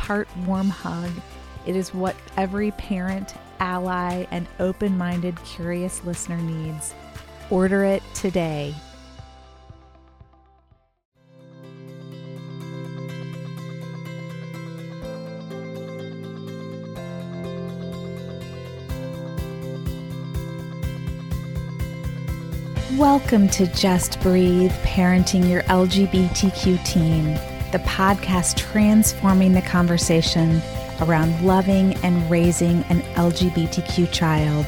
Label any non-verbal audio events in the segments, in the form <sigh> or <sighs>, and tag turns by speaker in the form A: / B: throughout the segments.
A: part warm hug. It is what every parent, ally, and open minded, curious listener needs. Order it today. Welcome to Just Breathe Parenting Your LGBTQ Teen the podcast transforming the conversation around loving and raising an LGBTQ child.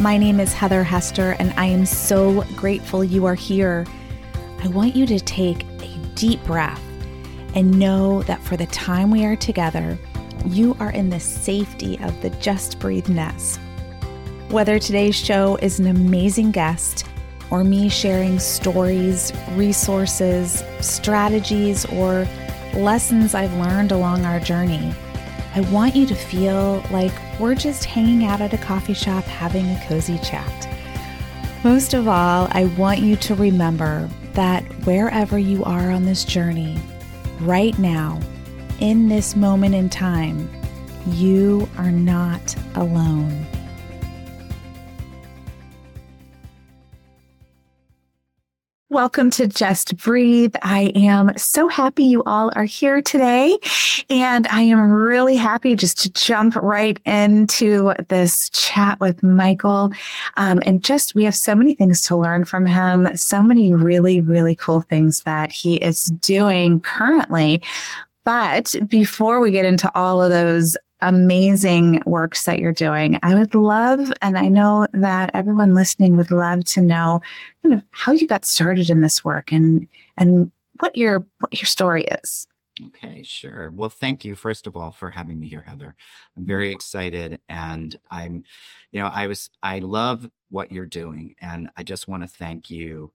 A: My name is Heather Hester, and I am so grateful you are here. I want you to take a deep breath and know that for the time we are together, you are in the safety of the Just Breathe nest. Whether today's show is an amazing guest, or me sharing stories, resources, strategies, or lessons I've learned along our journey. I want you to feel like we're just hanging out at a coffee shop having a cozy chat. Most of all, I want you to remember that wherever you are on this journey, right now, in this moment in time, you are not alone. Welcome to Just Breathe. I am so happy you all are here today. And I am really happy just to jump right into this chat with Michael. Um, and just, we have so many things to learn from him, so many really, really cool things that he is doing currently. But before we get into all of those amazing works that you're doing. I would love, and I know that everyone listening would love to know kind of how you got started in this work and and what your what your story is.
B: Okay, sure. Well, thank you first of all for having me here, Heather. I'm very excited and I'm you know, I was I love what you're doing and I just want to thank you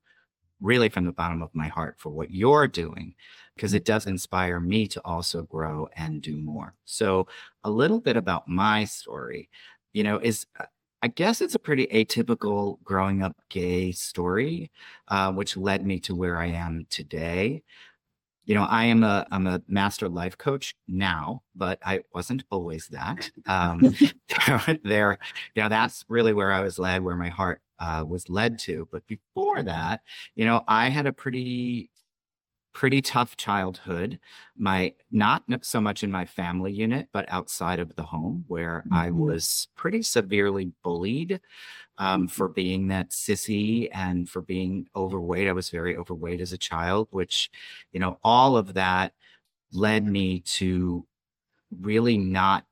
B: really from the bottom of my heart for what you're doing because it does inspire me to also grow and do more. So, a little bit about my story, you know, is uh, I guess it's a pretty atypical growing up gay story, uh, which led me to where I am today. You know, I am a I'm a master life coach now, but I wasn't always that. Um, <laughs> there, you know, that's really where I was led, where my heart uh, was led to. But before that, you know, I had a pretty pretty tough childhood my not so much in my family unit but outside of the home where mm-hmm. i was pretty severely bullied um, for being that sissy and for being overweight i was very overweight as a child which you know all of that led me to really not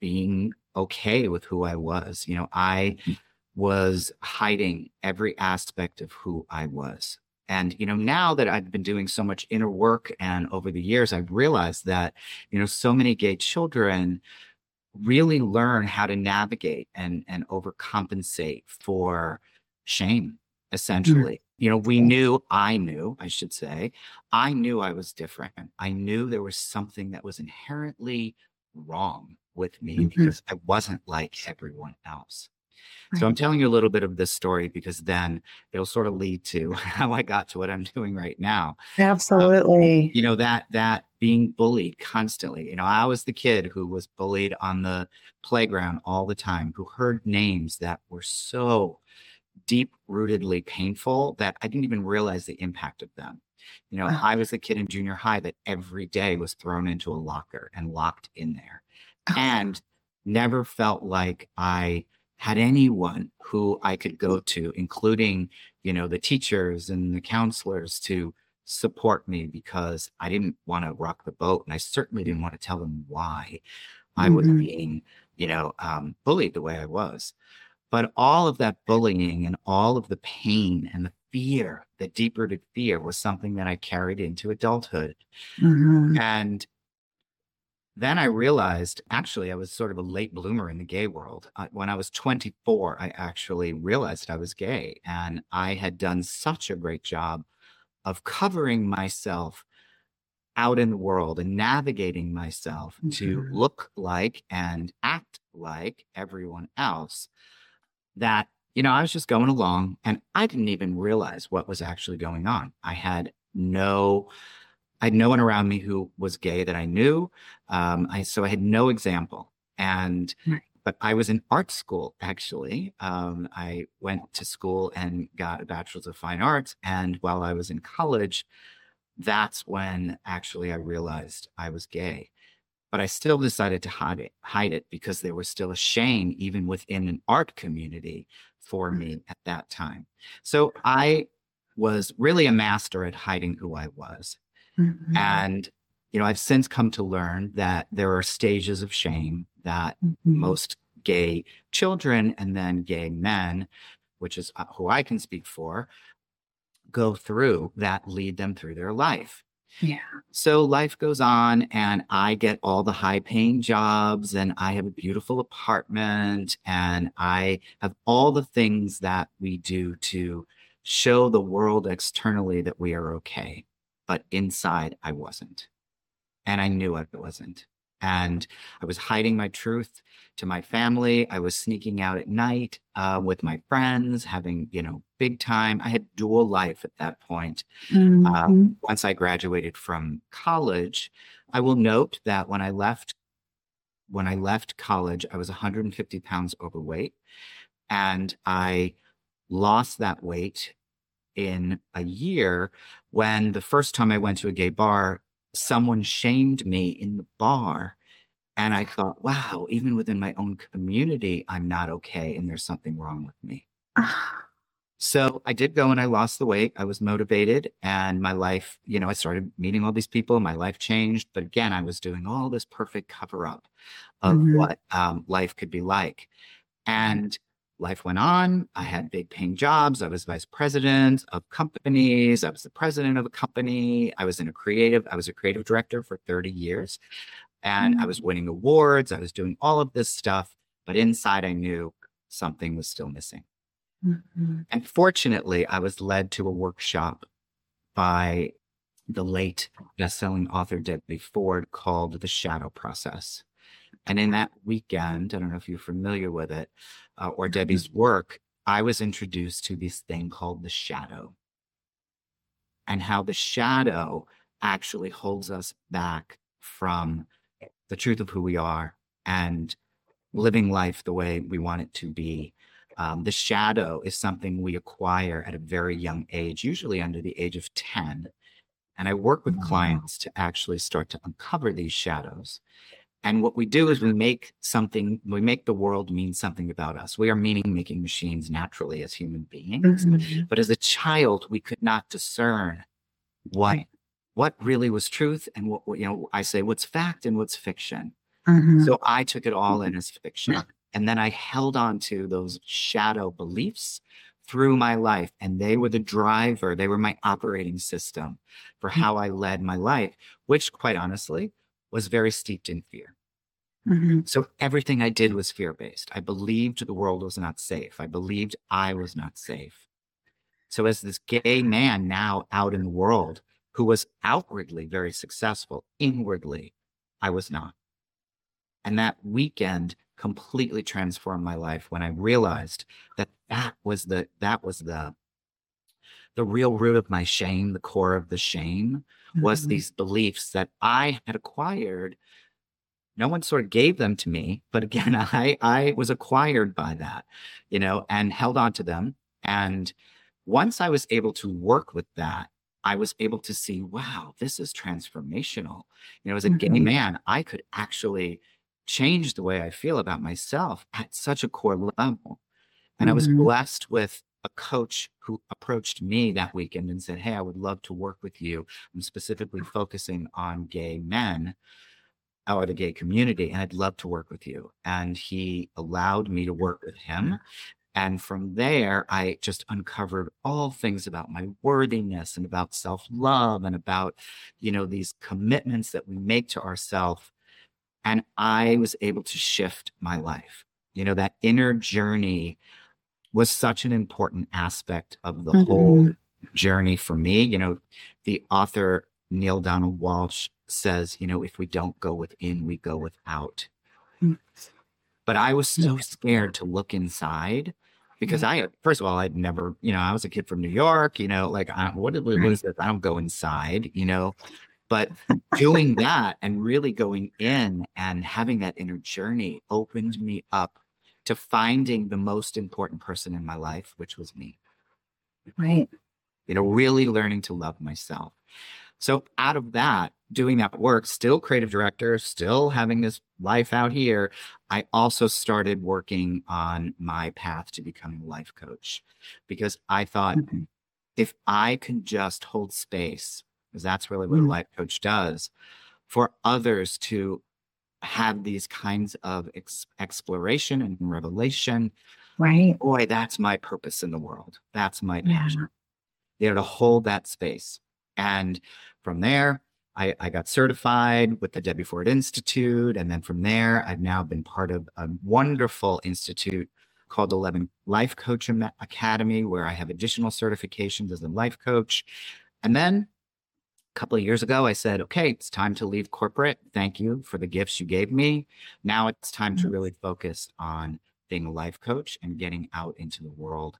B: being okay with who i was you know i mm was hiding every aspect of who I was. And, you know, now that I've been doing so much inner work and over the years, I've realized that, you know, so many gay children really learn how to navigate and, and overcompensate for shame, mm-hmm. essentially. Mm-hmm. You know, we knew, I knew, I should say, I knew I was different. I knew there was something that was inherently wrong with me mm-hmm. because I wasn't like everyone else. So I'm telling you a little bit of this story because then it'll sort of lead to <laughs> how I got to what I'm doing right now.
A: Um, Absolutely.
B: Um, you know, that that being bullied constantly. You know, I was the kid who was bullied on the playground all the time, who heard names that were so deep rootedly painful that I didn't even realize the impact of them. You know, I was the kid in junior high that every day was thrown into a locker and locked in there. And never felt like I had anyone who I could go to, including, you know, the teachers and the counselors to support me because I didn't want to rock the boat. And I certainly didn't want to tell them why I was
A: Mhm.
B: being, you know, um, bullied the way I was. But all of that bullying and all of the pain and the fear, the deep rooted fear was something that I carried into adulthood.
A: Mhm.
B: And then I realized actually I was sort of a late bloomer in the gay world. Uh, when I was 24, I actually realized I was gay and I had done such a great job of covering myself out in the world and navigating myself to
A: Mhm.
B: look like and act like everyone else that you know I was just going along and I didn't even realize what was actually going on. I had no I had no one around me who was gay that I knew. Um, I so I had no example. And
A: Right.
B: but I was in art school actually. Um, I went to school and got a bachelor's of fine arts. And while I was in college, that's when actually I realized I was gay. But I still decided to hide it, hide it because there was still a shame even within an art community for me at that time. So I was really a master at hiding who I was.
A: Mhm.
B: And, you know, I've since come to learn that there are stages of shame that
A: Mhm.
B: most gay children and then gay men, which is uh, who I can speak for, go through that lead them through their life.
A: Yeah.
B: So life goes on, and I get all the high paying jobs, and I have a beautiful apartment, and I have all the things that we do to show the world externally that we are okay. But inside, I wasn't. And I knew I wasn't. And I was hiding my truth to my family. I was sneaking out at night uh, with my friends, having, you know, big time. I had dual life at that point
A: Mhm.
B: once I graduated from college, I will note that when I left when I left college, I was 150 pounds overweight, and I lost that weight in a year when the first time I went to a gay bar, someone shamed me in the bar. And I thought, wow, even within my own community, I'm not okay, and there's something wrong with me. <sighs> So I did go and I lost the weight. I was motivated and my life, you know, I started meeting all these people. My life changed. But again, I was doing all this perfect cover up of
A: Mhm.
B: what um, life could be like. And life went on. I had big paying jobs. I was vice president of companies. I was the president of a company. I was in a creative, I was a creative director for 30 years. And I was winning awards. I was doing all of this stuff. But inside, I knew something was still missing.
A: mhm.
B: And fortunately, I was led to a workshop by the late best-selling author Debbie Ford called The Shadow Process. And in that weekend, I don't know if you're familiar with it uh, or Debbie's work, I was introduced to this thing called the shadow and how the shadow actually holds us back from the truth of who we are and living life the way we want it to be. Um, the shadow is something we acquire at a very young age, usually under the age of 10. And I work with clients to actually start to uncover these shadows. And what we do is we make something, we make the world mean something about us. We are meaning making machines naturally as human beings.
A: Mhm.
B: But as a child, we could not discern what
A: Right.
B: what really was truth and what you know. I say what's fact and what's fiction.
A: Mhm.
B: So I took it all in as fiction, and then I held on to those shadow beliefs through my life, and they were the driver. They were my operating system for how I led my life, which, quite honestly, was very steeped in fear.
A: Mhm.
B: So everything I did was fear based. I believed the world was not safe. I believed I was not safe. So, as this gay man now out in the world who was outwardly very successful, inwardly, I was not. And that weekend completely transformed my life when I realized that that was the that was the the real root of my shame, the core of the shame was
A: Mhm.
B: these beliefs that I had acquired. No one sort of gave them to me, but again, <laughs> I I was acquired by that, you know, and held on to them. And once I was able to work with that, I was able to see, wow, this is transformational. You know, as a gay
A: Mhm.
B: man, I could actually change the way I feel about myself at such a core level. And I was
A: Mhm.
B: blessed with a coach who approached me that weekend and said, Hey, I would love to work with you. I'm specifically mm-hmm. focusing on gay men or the gay community, and I'd love to work with you. And he allowed me to work with him. Mm-hmm. And from there, I just uncovered all things about my worthiness and about self love and about, you know, these commitments that we make to ourselves. And I was able to shift my life. You know, that inner journey was such an important aspect of the whole journey for me. You know, the author Neale Donald Walsch says, you know, if we don't go within, we go without.
A: Mm.
B: But I was so scared to look inside because I, first of all, I'd never, you know, I was a kid from New York, you know, like, I, what, what is this? I don't go inside, you know. But doing that and really going in and having that inner journey opened me up to finding the most important person in my life, which was me
A: Right.
B: you know, really learning to love myself. So out of that, doing that work, still creative director, still having this life out here, I also started working on my path to becoming a life coach because I thought
A: Mhm.
B: if I can just hold space, because that's really what a
A: Mm.
B: life coach does, for others to have these kinds of ex- exploration and revelation,
A: Right.
B: boy, that's my purpose in the world. That's my
A: Yeah.
B: passion you know, to hold that space. And from there, I, I got certified with the Debbie Ford Institute. And then from there, I've now been part of a wonderful institute called the Levin Life Coach Academy, where I have additional certifications as a life coach. And then couple of years ago, I said, okay, it's time to leave corporate. Thank you for the gifts you gave me. Now it's time to
A: Mhm.
B: really focus on being a life coach and getting out into the world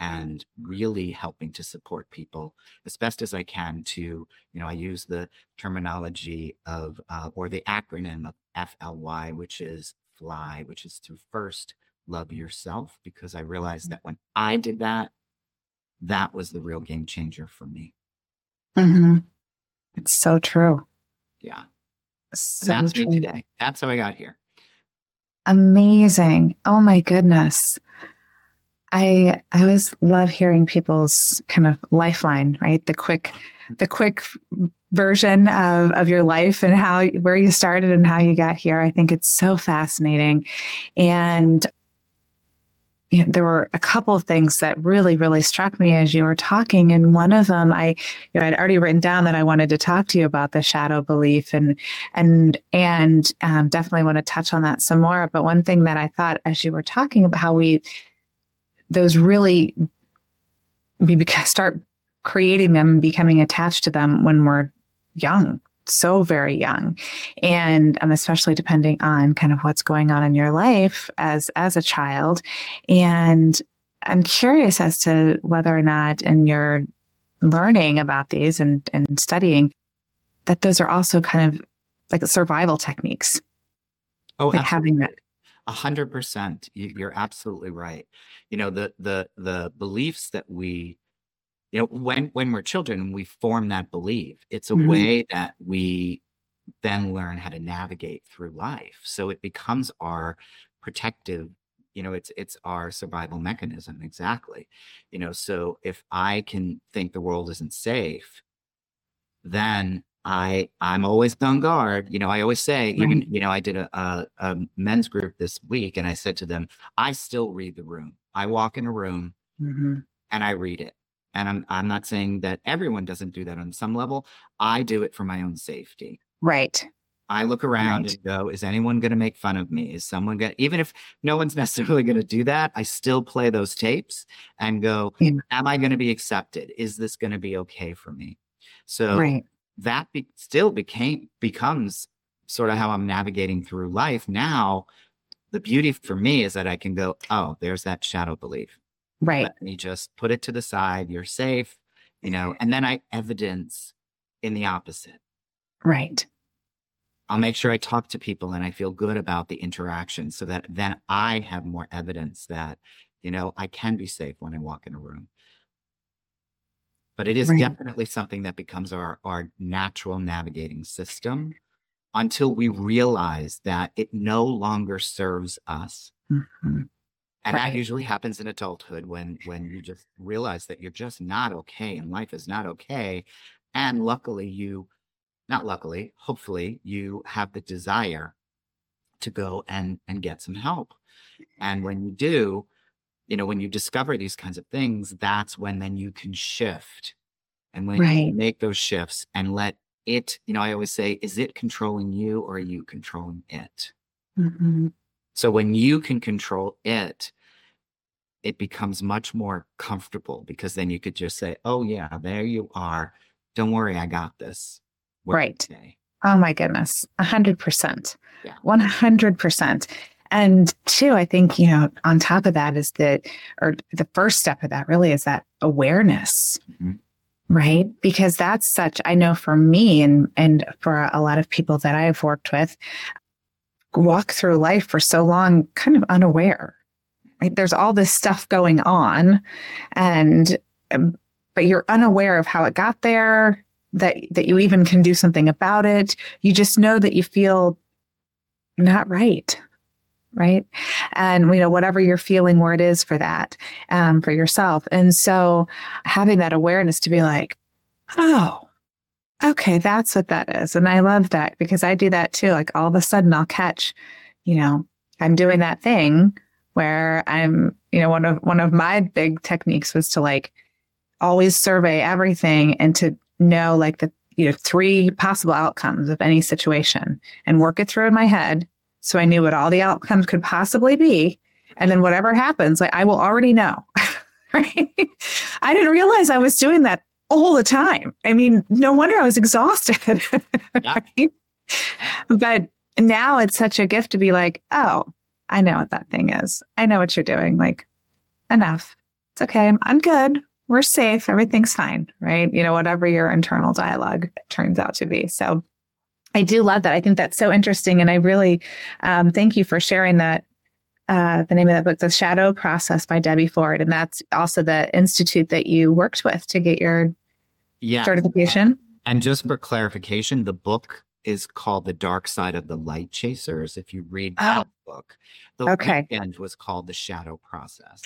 B: and really helping to support people as best as I can to, you know, I use the terminology of, uh, or the acronym of FLY, which is FLY, which is to first love yourself, because I realized that when I did that, that was the real game changer for me.
A: hmm It's so true.
B: Yeah.
A: So
B: That's
A: true.
B: me today. That's how I got here.
A: Amazing. Oh my goodness. I I always love hearing people's kind of lifeline, right? The quick mm-hmm. the quick version of of your life and how where you started and how you got here. I think it's so fascinating. And you know, there were a couple of things that really, really struck me as you were talking. And one of them, I, you know, I'd already written down that I wanted to talk to you about the shadow belief, and and and um, definitely want to touch on that some more. But one thing that I thought as you were talking about how we those really we start creating them becoming attached to them when we're young so very young. And um, especially depending on kind of what's going on in your life as as a child. And i'm curious as to whether or not in your learning about these and and studying that those are also kind of like survival techniques.
B: Oh,
A: like having that.
B: A hundred percent. You- You're absolutely right. You know, the the the beliefs that we, you know, when when we're children, we form that belief. It's a
A: Mhm.
B: way that we then learn how to navigate through life. So it becomes our protective, you know, it's it's our survival mechanism. Exactly. You know, so if I can think the world isn't safe, then I I'm always on guard. You know, I always say, even you know, I did a, a a men's group this week, and I said to them, I still read the room. I walk in a room
A: Mhm.
B: and I read it. And I'm I'm not saying that everyone doesn't do that on some level. I do it for my own safety.
A: right
B: I look around
A: Right.
B: and go, is anyone going to make fun of me? Is someone going to, even if no one's <laughs> necessarily going to do that, I still play those tapes and go,
A: Yeah.
B: am I going to be accepted? Is this going to be okay for me? So
A: right
B: that be, still became becomes sort of how I'm navigating through life now. The beauty for me is that I can go, oh, there's that shadow belief.
A: Right
B: Let me just put it to the side. You're safe, you know, and then I evidence in the opposite.
A: right
B: I'll make sure I talk to people and I feel good about the interaction so that then I have more evidence that, you know, I can be safe when I walk in a room. But it is
A: Right.
B: definitely something that becomes our, our natural navigating system until we realize that it no longer serves us. Mm-hmm. And right. that usually happens in adulthood when when you just realize that you're just not okay and life is not okay. And luckily you not luckily, hopefully you have the desire to go and and get some help. And when you do, you know, when you discover these kinds of things, that's when then you can shift. And when right. you make those shifts and let it, you know, I always say, is it controlling you or are you controlling it? Mm-hmm. So when you can control it, it becomes much more comfortable because then you could just say, oh, yeah, there you are. Don't worry, I got this.
A: right. Today. Oh, my goodness. A hundred percent. One hundred percent. And two, I think, you know, on top of that is that, or the first step of that really is that awareness. Mm-hmm right because that's such i know for me and and for a lot of people that i've worked with walk through life for so long kind of unaware there's all this stuff going on and um, but you're unaware of how it got there that that you even can do something about it you just know that you feel not right right? And you know whatever you're feeling, where it is for that, um, for yourself. And so having that awareness to be like, oh, okay, that's what that is. And I love that because I do that too. Like all of a sudden, I'll catch, you know, I'm doing that thing where I'm, you know, one of one of my big techniques was to like always survey everything and to know like the you know three possible outcomes of any situation and work it through in my head so I knew what all the outcomes could possibly be. And then whatever happens, like I will already know. <laughs> right. I didn't realize I was doing that all the time. I mean, no wonder I was exhausted. <laughs> right? But now it's such a gift to be like, oh, I know what that thing is. I know what you're doing. Like, enough. It's okay. I'm, I'm good. We're safe. Everything's fine. Right. You know, whatever your internal dialogue turns out to be. So I do love that. I think that's so interesting. And I really um, thank you for sharing that. Uh, the name of that book, The Shadow Process by Debbie Ford. And that's also the institute that you worked with to get your yeah. certification.
B: And just for clarification, the book is called The Dark Side of the Light Chasers. If you read oh. that book, the okay. weekend was called The Shadow Process.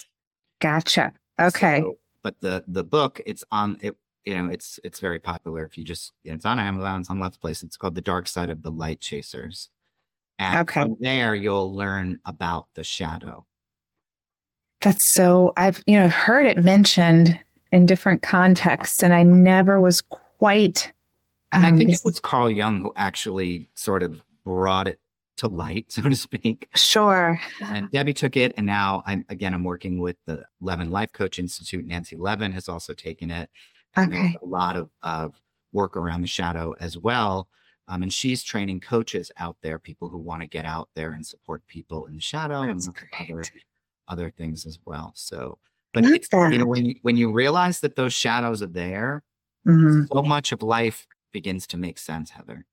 A: Gotcha. Okay. So,
B: but the the book, it's on it you know, it's it's very popular. If you just you know, it's on Amazon, it's on Let's Place. It's called The Dark Side of the Light Chasers. And okay. from there you'll learn about the shadow.
A: That's so I've you know heard it mentioned in different contexts, and I never was quite.
B: Um, I think it was Carl Jung who actually sort of brought it to light, <laughs> so to speak.
A: Sure.
B: And Debbie took it, and now I'm again I'm working with the Levin Life Coach Institute. Nancy Levin has also taken it,
A: Okay.
B: a lot of, of work around the shadow as well. Um, and she's training coaches out there, people who want to get out there and support people in the shadow That's and other other things as well. So, but it's, you know, when you, when you realize that those shadows are there, mm-hmm. so much of life begins to make sense, Heather.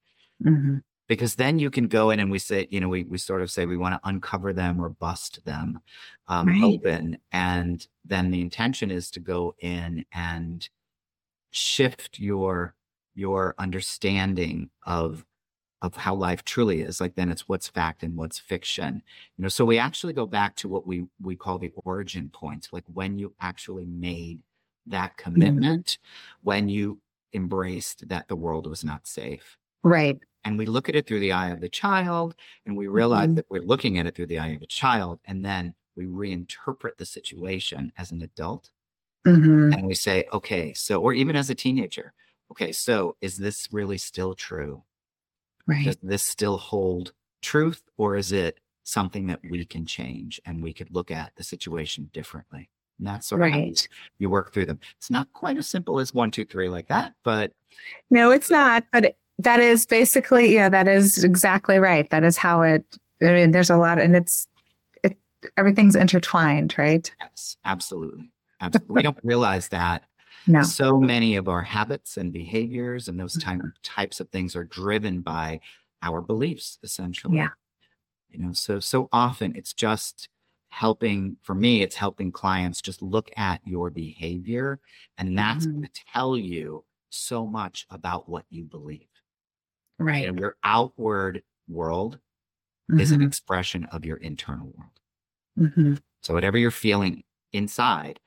B: Mm-hmm. Because then you can go in and we say, you know, we, we sort of say we want to uncover them or bust them um, right. open. And then the intention is to go in and shift your your understanding of of how life truly is like then it's what's fact and what's fiction you know so we actually go back to what we we call the origin point like when you actually made that mm-hmm. commitment mm-hmm. when you embraced that the world was not safe
A: right
B: and we look at it through the eye of the child and we realize mm-hmm. that we're looking at it through the eye of a child and then we reinterpret the situation as an adult Mm-hmm. And we say, okay, so, or even as a teenager, okay, so is this really still true?
A: Right.
B: Does this still hold truth or is it something that we can change and we could look at the situation differently? And that's sort right. of you work through them. It's not quite as simple as one, two, three like that, but
A: no, it's not. But that is basically, yeah, that is exactly right. That is how it. I mean, there's a lot, and it's it. Everything's intertwined, right?
B: Yes, absolutely. Absolutely. we don't realize that. <laughs>
A: No.
B: So many of our habits and behaviors and those type, mm-hmm. types of things are driven by our beliefs, essentially.
A: Yeah.
B: You know, so so often it's just helping for me, it's helping clients just look at your behavior, and that's mm-hmm. going to tell you so much about what you believe.
A: Right.
B: And your outward world is an expression of your internal world.
A: Mm-hmm.
B: So whatever you're feeling inside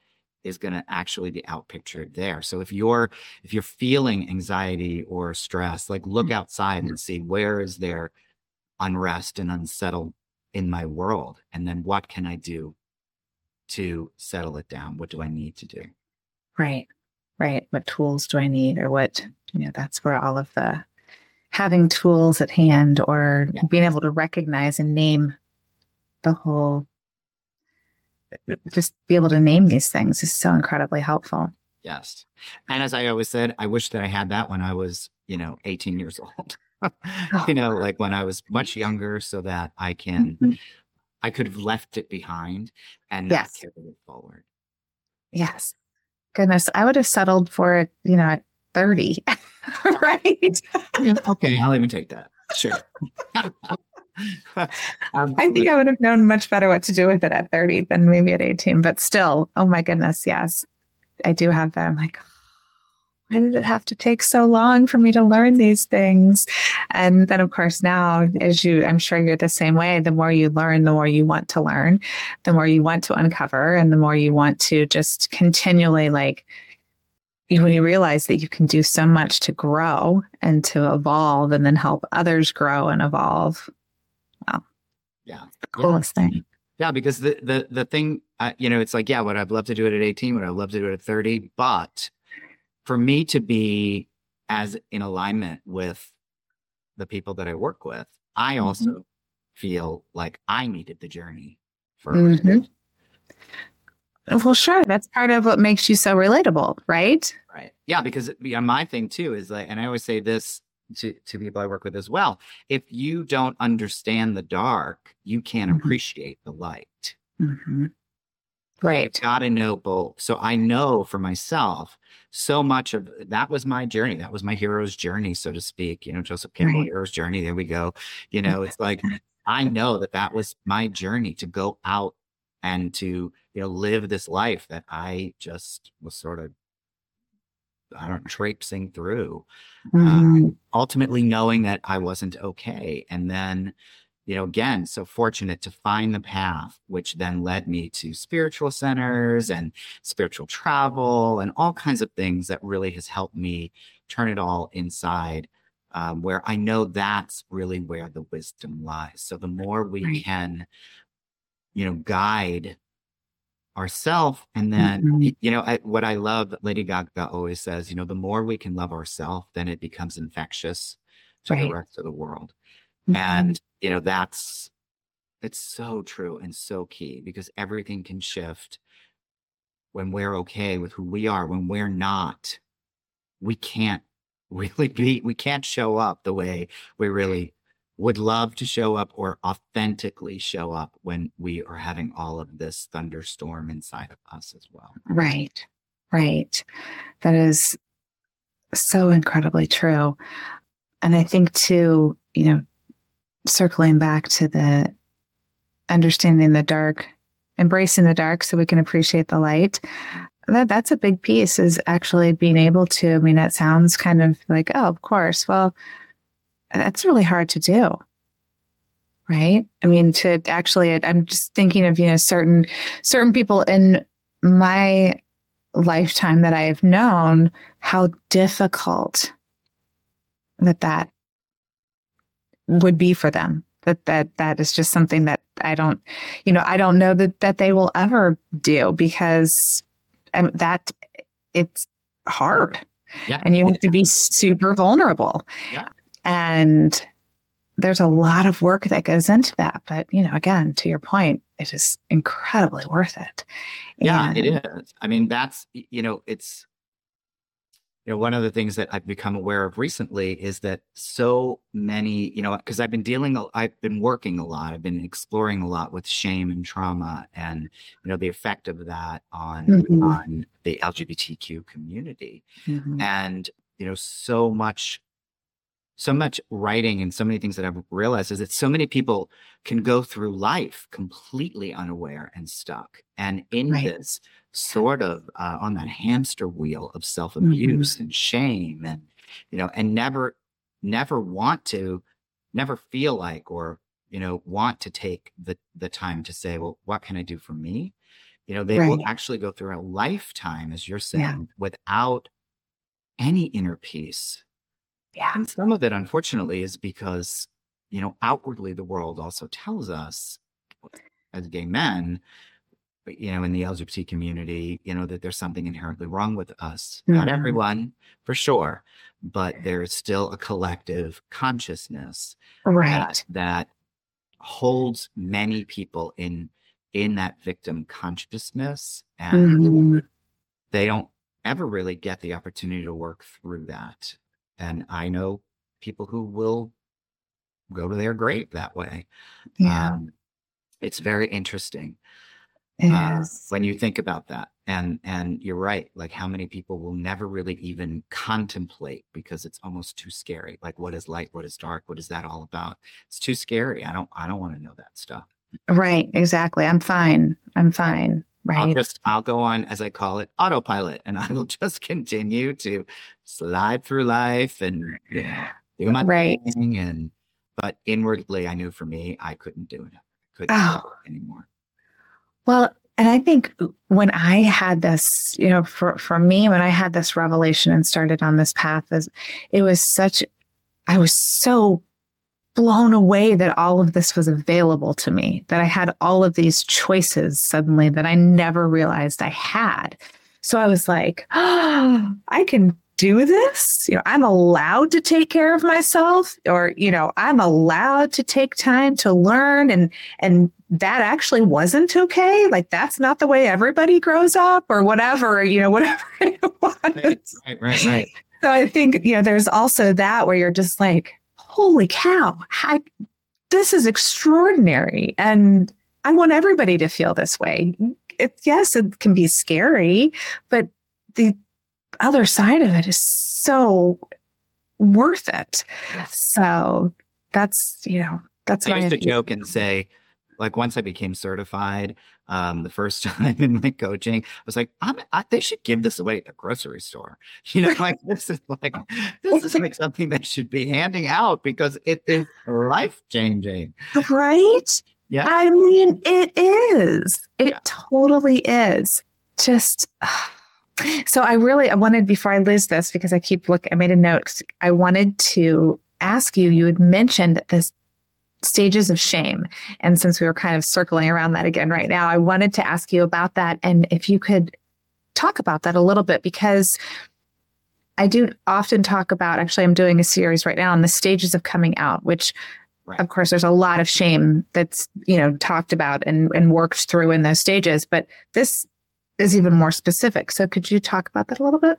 B: is going to actually be outpictured there. So if you're if you're feeling anxiety or stress, like look outside and see where is there unrest and unsettled in my world and then what can I do to settle it down? What do I need to do?
A: Right. Right. What tools do I need or what, you know, that's where all of the having tools at hand or
B: Yeah.
A: being able to recognize and name the whole just be able to name these things is so incredibly helpful.
B: Yes. And as I always said, I wish that I had that when I was, you know, 18 years <laughs> old. <laughs> you know, like when I was much younger so that I can
A: Mhm.
B: I could have left it behind and not
A: Yes.
B: carried it forward.
A: Yes. Goodness, I would have settled for it, you know, at 30. <laughs> right.
B: Yeah, okay, I'll even take that. Sure. <laughs> um,
A: I think I would have known much better what to do with it at 30 than maybe at 18, but still, oh my goodness, yes. I do have that. I'm like, why did it have to take so long for me to learn these things? And then, of course, now, as you, I'm sure you're the same way, the more you learn, the more you want to learn, the more you want to uncover, and the more you want to just continually like, when you realize that you can do so much to grow and to evolve and then help others grow and evolve. Wow.
B: Yeah.
A: The coolest thing.
B: Yeah, because the the the thing, uh, you know, it's like, yeah, would I'd love to do it at 18? Would I'd love to do it at 30? But for me to be as in alignment with the people that I work with, I
A: Mhm.
B: also feel like I needed the journey 1st
A: Mhm. Well, sure. That's part of what makes you so relatable, right?
B: Right. Yeah, because yeah, my thing too is like, and I always say this to to people I work with as well. If you don't understand the dark, you can't
A: Mhm.
B: appreciate the light.
A: Mm-hmm. Right.
B: got to know both. So I know for myself, so much of that was my journey. That was my hero's journey, so to speak. You know, Joseph Campbell,
A: Right.
B: hero's journey. There we go. You know, it's like I know that that was my journey to go out and to you know live this life that I just was sort of I don't know, traipsing through
A: Mhm.
B: ultimately knowing that I wasn't okay. And then, you know, again, so fortunate to find the path, which then led me to spiritual centers and spiritual travel and all kinds of things that really has helped me turn it all inside. Um, where I know that's really where the wisdom lies. So the more we
A: Right.
B: can, you know, guide ourself and then
A: Mhm.
B: you know I, what i love lady gaga always says you know the more we can love ourselves then it becomes infectious to
A: Right.
B: the rest of the world
A: Mhm.
B: and you know that's it's so true and so key because everything can shift when we're okay with who we are when we're not we can't <laughs> really be we can't show up the way we really would love to show up or authentically show up when we are having all of this thunderstorm inside of us as well
A: Right. Right. That is so incredibly true. And I think too, you know, circling back to the understanding the dark, embracing the dark so we can appreciate the light. That that's a big piece is actually being able to, I mean, that sounds kind of like, oh, of course. Well, that's really hard to do. Right. I mean, to actually, I'm just thinking of, you know, certain, certain people in my lifetime that I've known, how difficult that that would be for them. That that that is just something that I don't, you know, I don't know that that they will ever do because um, that it's hard,
B: yeah
A: and you have to be super vulnerable.
B: Yeah.
A: and there's a lot of work that goes into that. But you know, again, to your point, it is incredibly worth it.
B: yeah
A: And-
B: it is i mean that's you know it's you know one of the things that i've become aware of recently is that so many you know because i've been dealing I've been working a lot i've been exploring a lot with shame and trauma and you know the effect of that on
A: Mhm.
B: on the lgbtq community
A: Mhm.
B: and you know so much so much writing and so many things that i've realized is that so many people can go through life completely unaware and stuck and in
A: Right.
B: this sort of uh, on that hamster wheel of self-abuse and shame and you know and never never want to, never feel like, or, you know, want to take the, the time to say, well, what can I do for me? You know, they
A: Right.
B: will actually go through a lifetime, as you're
A: Yeah.
B: saying, without any inner peace.
A: Yeah.
B: And some of it, unfortunately, is because, you know, outwardly the world also tells us as gay men, you know, in the LGBT community, you know, that there's something inherently wrong with us. Not
A: Mhm.
B: everyone, for sure, but there's still a collective consciousness
A: Right.
B: that, that holds many people in in that victim consciousness and
A: Mhm.
B: they don't ever really get the opportunity to work through that. And I know people who will go to their grave that way.
A: Yeah.
B: Um, it's very interesting uh, when you think about that. And and you're right. Like how many people will never really even contemplate because it's almost too scary. Like what is light? What is dark? What is that all about? It's too scary. I don't I don't want to know that stuff.
A: Right. Exactly. I'm fine. I'm fine.
B: I'll
A: Right.
B: just I'll go on as I call it autopilot, and <laughs> I will just continue to slide through life and you know, do my
A: Right.
B: thing. And but inwardly, I knew for me, I couldn't do it. I couldn't
A: Oh.
B: do it anymore.
A: Well, and I think when I had this, you know, for, for me, when I had this revelation and started on this path, is it was such, I was so blown away that all of this was available to me, that I had all of these choices suddenly that I never realized I had. So I was like, oh, <gasps> I can do this. You know, I'm allowed to take care of myself, or, you know, I'm allowed to take time to learn and and that actually wasn't okay. Like that's not the way everybody grows up or whatever, you know, <laughs> whatever it was.
B: Right, right, right.
A: So I think, you know, there's also that where you're just like, holy cow, how, this is extraordinary. And I want everybody to feel this way. It, yes, it can be scary, but the other side of it is so worth it. So that's, you know, that's
B: I used to joke and say, like once I became certified, um, the first <laughs> time in my coaching, I was like, I'm, I, they should give this away at the grocery store. <laughs> You know, like this is like this is like something they should be handing out because it is life changing.
A: Right?
B: Yeah.
A: I mean, it is. It
B: Yeah.
A: totally is. Just so I really I wanted before I lose this because I keep look I made a note. I wanted to ask you, you had mentioned this stages of shame. And since we were kind of circling around that again right now, I wanted to ask you about that and if you could talk about that a little bit because I do often talk about actually I'm doing a series right now on the stages of coming out, which
B: Right.
A: of course there's a lot of shame that's, you know, talked about and, and worked through in those stages, but this is even more specific. So could you talk about that a little bit?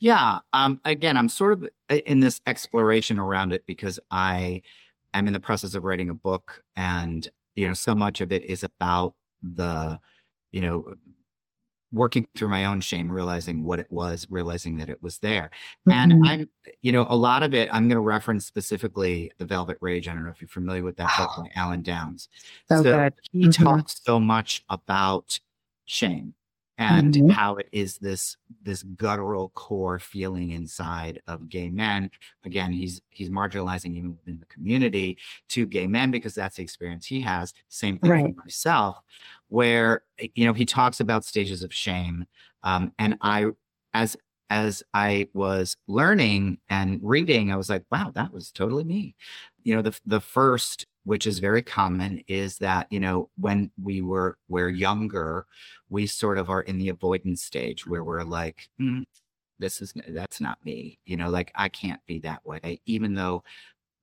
B: Yeah. Um, again, I'm sort of uh, in this exploration around it because I am in the process of writing a book and, you know, so much of it is about the, you know, working through my own shame, realizing what it was, realizing that it was there. And
A: Mhm.
B: I'm, you know, a lot of it, I'm going to reference specifically The Velvet Rage. I don't know if you're familiar with that book by Alan Downs.
A: so, good.
B: He
A: Mhm.
B: talks so much about shame and
A: Mhm.
B: how it is this this guttural core feeling inside of gay men. Again, he's he's marginalizing even within the community to gay men because that's the experience he has. Same thing
A: Right.
B: for myself, where you know he talks about stages of shame, um, and I as as I was learning and reading, I was like, wow, that was totally me. You know, the the first, which is very common, is that, you know, when we were we're younger, we sort of are in the avoidance stage where we're like, "Hmm, this is that's not me. You know, like I can't be that way, even though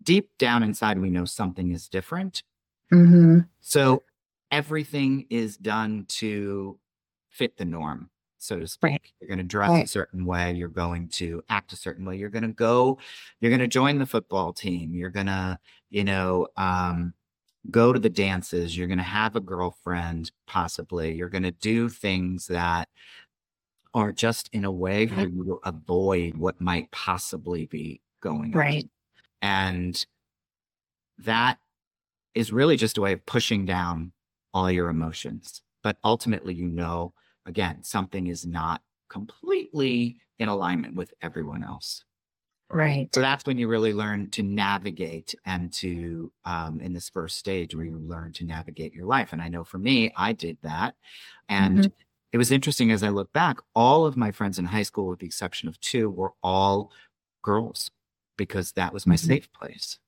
B: deep down inside we know something is different.
A: hmm
B: So everything is done to fit the norm, so to speak.
A: Right.
B: You're going to dress a certain way. You're going to act a certain way. You're going to go. You're going to join the football team. You're going to, you know, um, go to the dances. You're going to have a girlfriend, possibly. You're going to do things that are just in a way for you to avoid what might possibly be going on.
A: Right.
B: And that is really just a way of pushing down all your emotions. But ultimately, you know, again, something is not completely in alignment with everyone else.
A: Right.
B: So that's when you really learn to navigate and to, um, in this first stage where you learn to navigate your life. And I know for me, I did that. And
A: Mhm.
B: it was interesting as I look back, all of my friends in high school, with the exception of two, were all girls because that was my
A: Mhm.
B: safe place.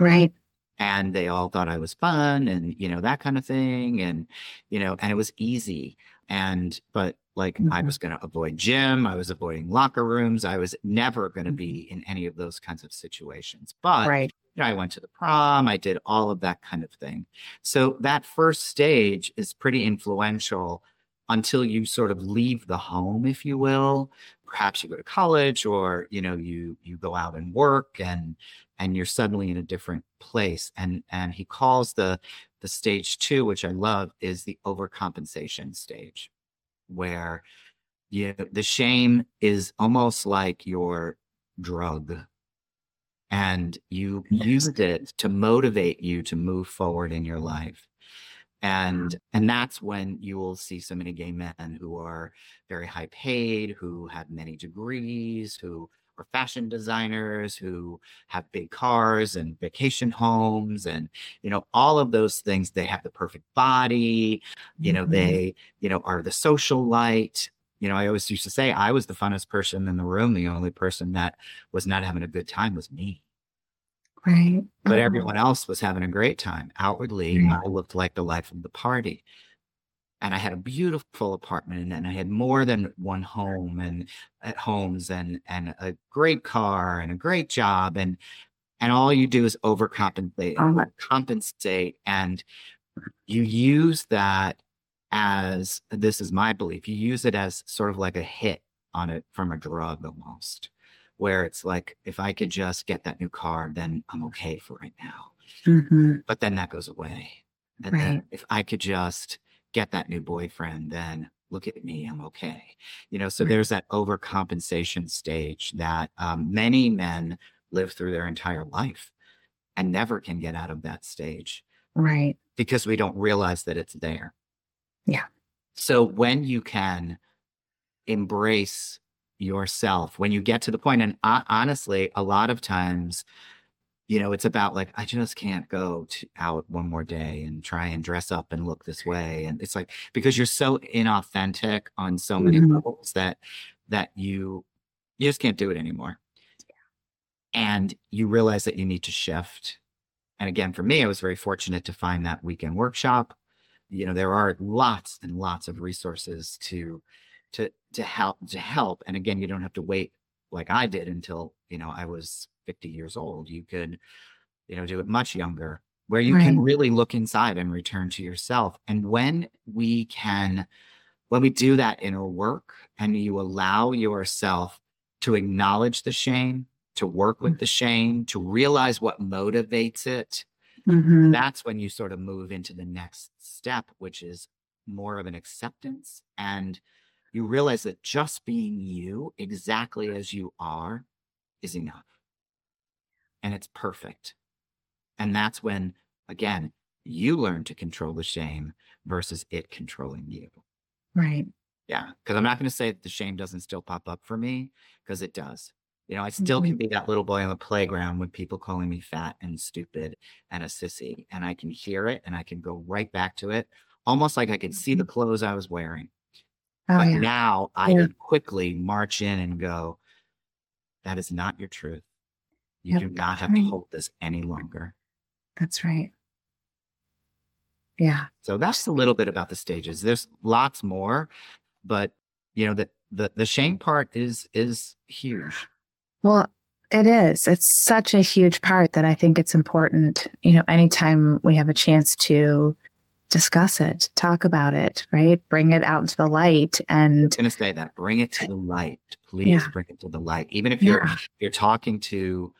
A: Right.
B: And they all thought I was fun and, you know, that kind of thing. And, you know, and it was easy. And, but like I
A: Mhm.
B: was going to avoid gym, I was avoiding locker rooms, I was never going to be in any of those kinds of situations. But,
A: Right.
B: you know, I went to the prom, I did all of that kind of thing. So that first stage is pretty influential until you sort of leave the home, if you will. Perhaps you go to college or, you know, you you go out and work and and you're suddenly in a different place. And and he calls the the stage two, which I love, is the overcompensation stage, where you the shame is almost like your drug and you
A: Yes.
B: used it to motivate you to move forward in your life and and that's when you will see so many gay men who are very high paid who have many degrees who are fashion designers who have big cars and vacation homes and you know all of those things they have the perfect body you know
A: Mhm.
B: they you know are the social light you know i always used to say i was the funnest person in the room the only person that was not having a good time was me
A: Right.
B: but
A: Oh,
B: everyone else was having a great time. Outwardly,
A: Right.
B: I looked like the life of the party. And I had a beautiful apartment and I had more than one home and at homes and and a great car and a great job and and all you do is overcompensate
A: Oh.
B: compensate and you use that as this is my belief you use it as sort of like a hit on it from a drug almost where it's like if i could just get that new car then i'm okay for right now
A: Mhm.
B: but then that goes away and
A: Right.
B: then if i could just get that new boyfriend then look at me i'm okay you know so there's that overcompensation stage that um, many men live through their entire life and never can get out of that stage
A: Right.
B: because we don't realize that it's there.
A: Yeah.
B: So when you can embrace yourself, when you get to the point, and uh, honestly, a lot of times, you know, it's about like, I just can't go to, out one more day and try and dress up and look this way. And it's like, because you're so inauthentic on so many
A: Mhm.
B: levels that, that you, you just can't do it anymore. And you realize that you need to shift. And again, for me, I was very fortunate to find that weekend workshop. You know, there are lots and lots of resources to to to help to help. And again, you don't have to wait like I did until, you know, I was 50 years old. You could, you know, do it much younger, where you can really look inside and return to yourself. And when we can when we do that inner work and you allow yourself to acknowledge the shame, to work with the shame, to realize what motivates it,
A: Mhm.
B: that's when you sort of move into the next step, which is more of an acceptance. And you realize that just being you exactly as you are is enough. And it's perfect. And that's when, again, you learn to control the shame versus it controlling you.
A: Right.
B: Yeah. Cause I'm not going to say that the shame doesn't still pop up for me because it does. You know, I still can
A: Mhm.
B: be that little boy on the playground with people calling me fat and stupid and a sissy. And I can hear it and I can go right back to it, almost like I could see the clothes I was wearing.
A: Oh
B: but
A: yeah.
B: now I
A: Yeah.
B: can quickly march in and go, that is not your truth. You
A: Yep.
B: do not have to hold this any longer.
A: That's right. Yeah.
B: So that's a little bit about the stages. There's lots more, but you know, the the, the shame part is is huge.
A: Well, it is. It's such a huge part that I think it's important, you know, anytime we have a chance to discuss it, talk about it, right? Bring it out into the light and
B: I'm gonna say that. Bring it to the light. Please
A: Yeah.
B: bring it to the light. Even if you're
A: yeah.
B: you're talking to,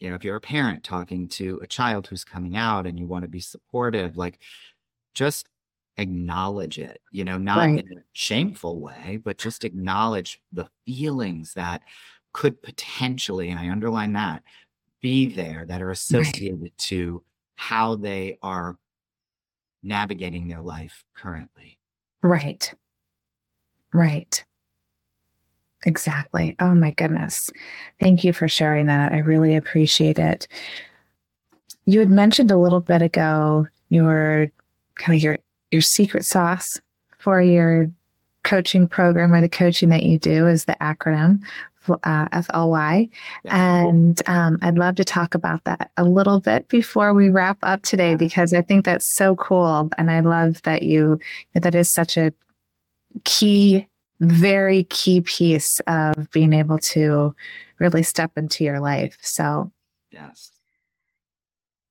B: you know, if you're a parent talking to a child who's coming out and you want to be supportive, like just acknowledge it, you know, not
A: Right.
B: in a shameful way, but just acknowledge the feelings that could potentially, and I underline that, be there that are associated to how they are navigating their life currently.
A: Right. Right. Exactly. Oh my goodness. Thank you for sharing that. I really appreciate it. You had mentioned a little bit ago your kind of your your secret sauce for your coaching program or the coaching that you do is the acronym uh, FLY. Yeah. And um, I'd love to talk about that a little bit before we wrap up today because I think that's so cool. And I love that you, that is such a key, very key piece of being able to really step into your life. So,
B: yes.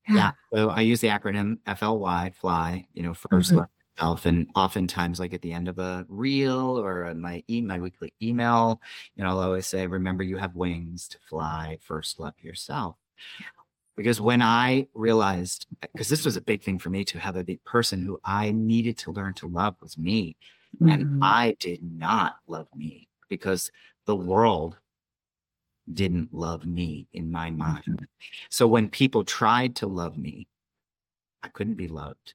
B: Yeah. yeah. So I use the acronym FLY, fly, you know, 1st mm-hmm myself. And oftentimes, like at the end of a reel or my e- my weekly email, you know, I'll always say, "Remember, you have wings to fly. First, love yourself." Because when I realized, because this was a big thing for me to have a big person who I needed to learn to love was me, mm-hmm. and I did not love me because the world didn't love me in my mind. Mm-hmm. So when people tried to love me, I couldn't be loved.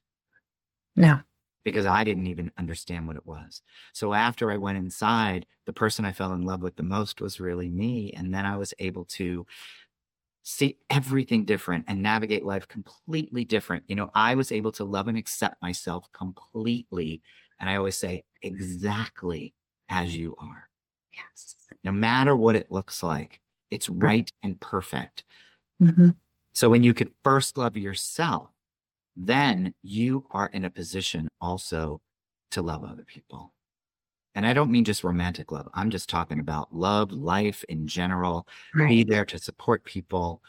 A: No
B: because I didn't even understand what it was. So after I went inside, the person I fell in love with the most was really me. And then I was able to see everything different and navigate life completely different. You know, I was able to love and accept myself completely. And I always say, exactly as you are.
A: Yes.
B: No matter what it looks like, it's right and perfect. Mm-hmm. So when you could first love yourself, then you are in a position also to love other people. And I don't mean just romantic love. I'm just talking about love, life in general, right. be there to support people,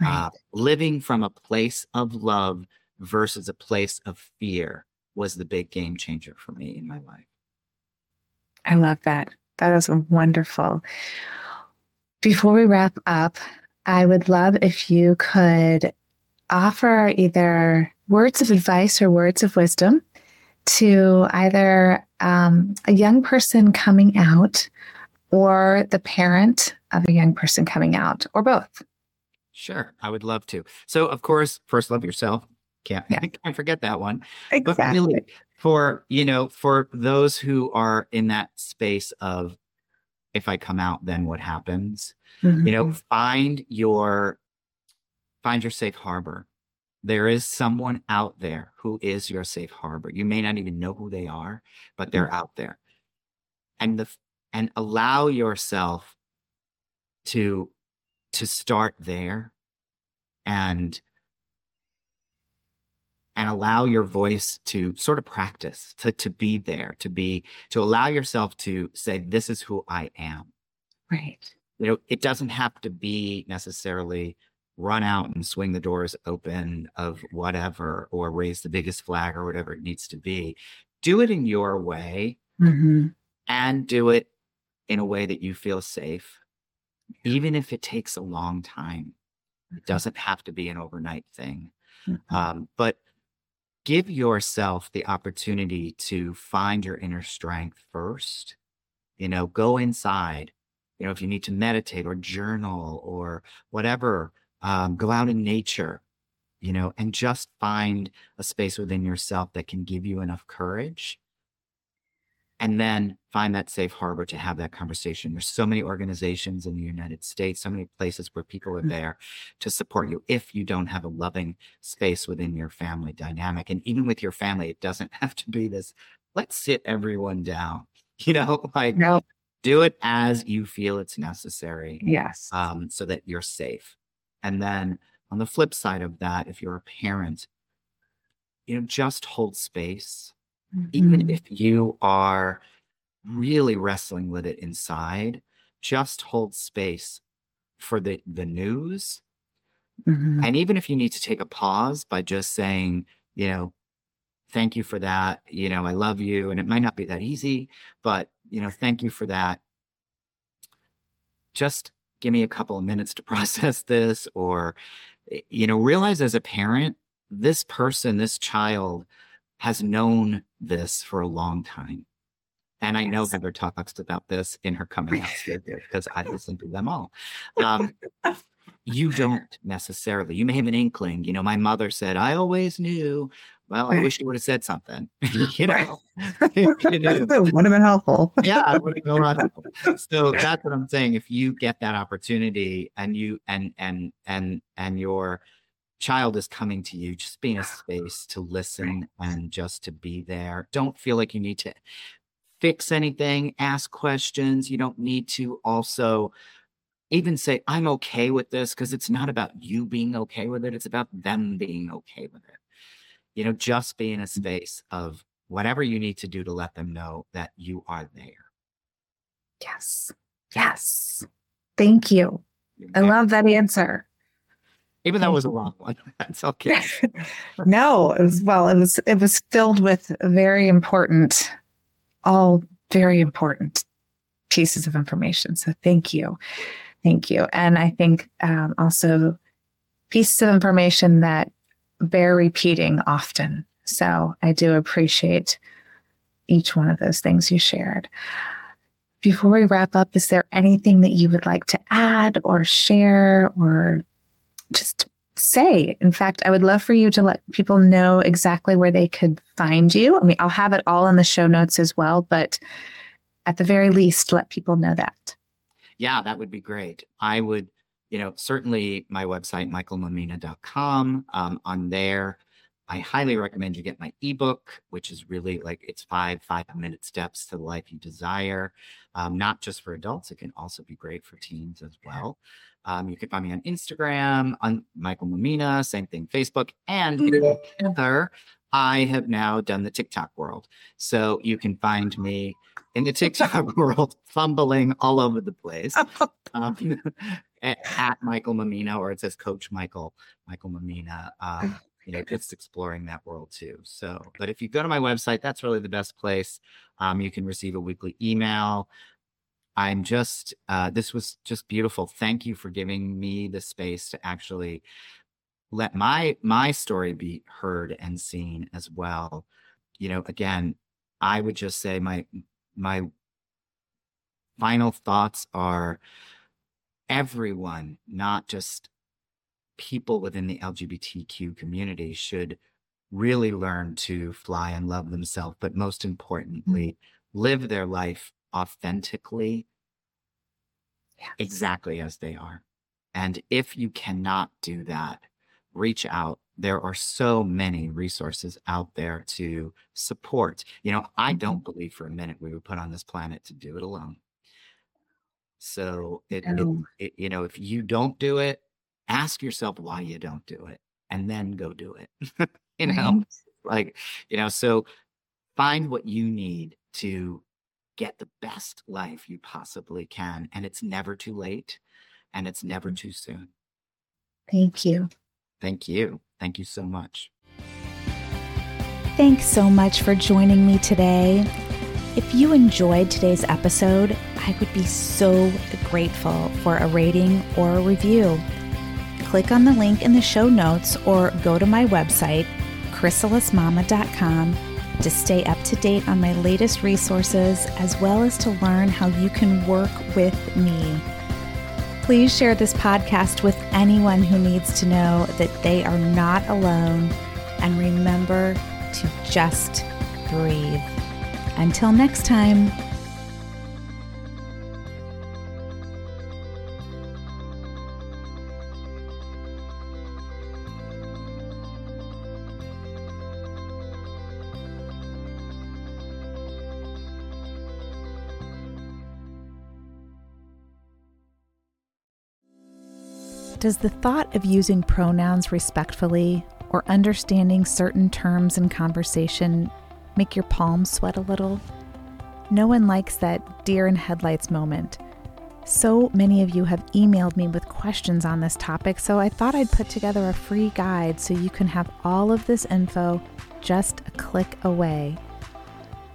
B: right. uh, living from a place of love versus a place of fear was the big game changer for me in my life.
A: I love that. That is wonderful. Before we wrap up, I would love if you could offer either words of advice or words of wisdom to either um, a young person coming out or the parent of a young person coming out or both?
B: Sure, I would love to. So, of course, first love yourself. Can't, yeah. <laughs> can't forget that one.
A: Exactly. But really,
B: for you know, for those who are in that space of, if I come out, then what happens? Mm-hmm. You know, find your find your safe harbor. There is someone out there who is your safe harbor. You may not even know who they are, but they're mm. out there. And the and allow yourself to to start there and and allow your voice to sort of practice to to be there to be to allow yourself to say this is who i am
A: right
B: you know it doesn't have to be necessarily run out and swing the doors open of whatever or raise the biggest flag or whatever it needs to be do it in your way mm-hmm. and do it in a way that you feel safe even if it takes a long time it mm-hmm. doesn't have to be an overnight thing mm-hmm. um, but give yourself the opportunity to find your inner strength first you know go inside you know if you need to meditate or journal or whatever um, go out in nature, you know, and just find a space within yourself that can give you enough courage. And then find that safe harbor to have that conversation. There's so many organizations in the United States, so many places where people are mm. there to support you if you don't have a loving space within your family dynamic. And even with your family, it doesn't <laughs> have to be this, let's sit everyone down, <laughs> you know, like no. do it as you feel it's necessary.
A: Yes.
B: Um, so that you're safe. And then on the flip side of that, if you're a parent, you know, just hold space. Mm-hmm. Even if you are really wrestling with it inside, just hold space for the, the news. Mm-hmm. And even if you need to take a pause by just saying, you know, thank you for that. You know, I love you. And it might not be that easy, but, you know, thank you for that. Just give me a couple of minutes to <laughs> process this or eh, you know realize as a parent this person this child has known this for a long time and I know Heather talks about this in her coming out <laughs> because I listen to them all. Um, <laughs> you don't necessarily. You may have an inkling. You know, my mother said, I always knew. Well, I wish you would have said something. <laughs> <laughs> you know, <laughs>
C: you know? would have been helpful.
B: yeah, it would have been helpful. So that's what I'm saying. If you get that opportunity and you and and and and your child is coming to you, just be in a space to listen and just to be there. Don't feel like you need to fix anything, ask questions. You don't need to also even say, I'm okay with this, because it's not about you being okay with it. It's about them being okay with it you know, just be in a space of whatever you need to do to let them know that you are there.
C: Yes. Yes. Thank you. I love that answer.
B: Even though it was a long one. <laughs> That's okay. <laughs>
C: no, it was well, it was it was filled with very important, all very important pieces of information. So thank you. Thank you. And I think um, also pieces of information that bear repeating often. So I do appreciate each one of those things you shared. Before we wrap up, is there anything that you would like to add or share or just say? In fact, I would love for you to let people know exactly where they could find you. I mean, I'll have it all in the show notes as well, but at the very least, let people know that.
B: Yeah, that would be great. I would you know, certainly my website, michaelmammina.com. Um, on there, I highly recommend you get my ebook, which is really like it's five five minute steps to the life you desire. Um, not just for adults, it can also be great for teens as well. Um, you can find me on Instagram, on Michael Mammina, same thing, Facebook, and <laughs> together I have now done the TikTok world. So you can find me in the <laughs> TikTok <laughs> world, fumbling all over the place. Um, at, Michael Mammina, or it says Coach Michael, Michael Mammina. Um, you know, just exploring that world too. So, but if you go to my website, that's really the best place. Um, you can receive a weekly email. I'm just, uh, this was just beautiful. Thank you for giving me the space to actually let my my story be heard and seen as well. You know, again, I would just say my my final thoughts are everyone, not just people within the LGBTQ community, should really learn to fly and love themselves, but most importantly, mm-hmm. live their life authentically, exactly as they are. And if you cannot do that, reach out. There are so many resources out there to support. You know, I don't mm-hmm. believe for a minute we were put on this planet to do it alone. So it, it, it, you know, if you don't do it, ask yourself why you don't do it, and then go do it. <laughs> you know, like you know, so find what you need to get the best life you possibly can, and it's never too late, and it's never mm-hmm. too soon.
C: Thank you.
B: Thank you. Thank you so much.
A: Thanks so much for joining me today. If you enjoyed today's episode, I would be so grateful for a rating or a review. Click on the link in the show notes or go to my website, chrysalismama.com, to stay up to date on my latest resources as well as to learn how you can work with me. Please share this podcast with anyone who needs to know that they are not alone. And remember to just breathe. Until next time. Does the thought of using pronouns respectfully or understanding certain terms in conversation make your palms sweat a little? No one likes that deer in headlights moment. So many of you have emailed me with questions on this topic, so I thought I'd put together a free guide so you can have all of this info just a click away.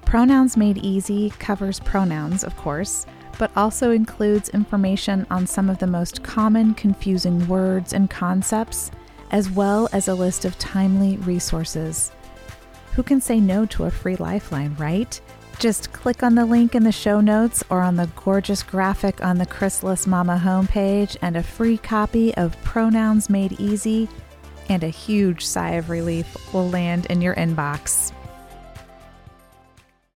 A: Pronouns Made Easy covers pronouns, of course, but also includes information on some of the most common confusing words and concepts, as well as a list of timely resources. Who can say no to a free lifeline, right? Just click on the link in the show notes or on the gorgeous graphic on the Chrysalis Mama homepage, and a free copy of Pronouns Made Easy and a huge sigh of relief will land in your inbox.